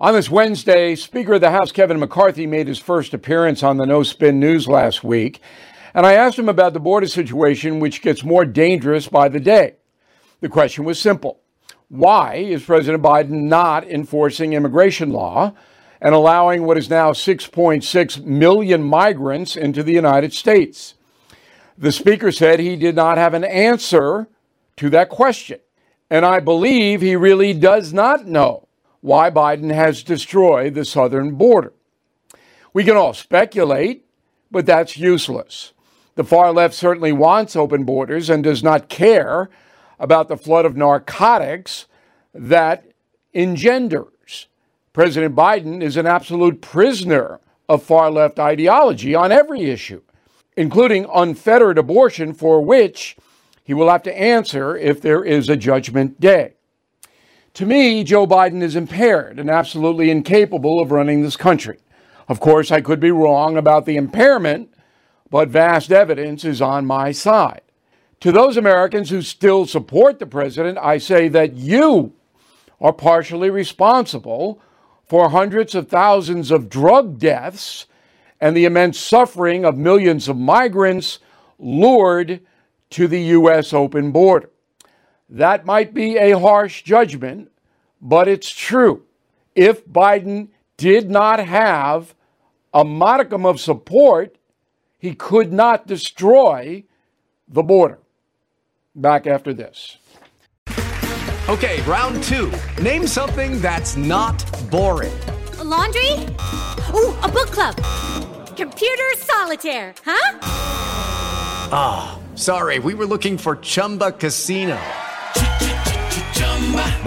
on this Wednesday, Speaker of the House Kevin McCarthy made his first appearance on the No Spin News last week, and I asked him about the border situation, which gets more dangerous by the day. The question was simple Why is President Biden not enforcing immigration law and allowing what is now 6.6 million migrants into the United States? The speaker said he did not have an answer to that question. And I believe he really does not know why Biden has destroyed the southern border. We can all speculate, but that's useless. The far left certainly wants open borders and does not care about the flood of narcotics that engenders. President Biden is an absolute prisoner of far left ideology on every issue including unfettered abortion, for which he will have to answer if there is a judgment day. To me, Joe Biden is impaired and absolutely incapable of running this country. Of course, I could be wrong about the impairment, but vast evidence is on my side. To those Americans who still support the president, I say that you are partially responsible for hundreds of thousands of drug deaths and the immense suffering of millions of migrants lured to the U.S. open border. That might be a harsh judgment, but it's true. If Biden did not have a modicum of support, he could not destroy the border. Back after this. Okay, round two. Name something that's not boring. A laundry? Ooh, a book club Computer solitaire, huh? Ah, oh, sorry, we were looking for Chumba Casino.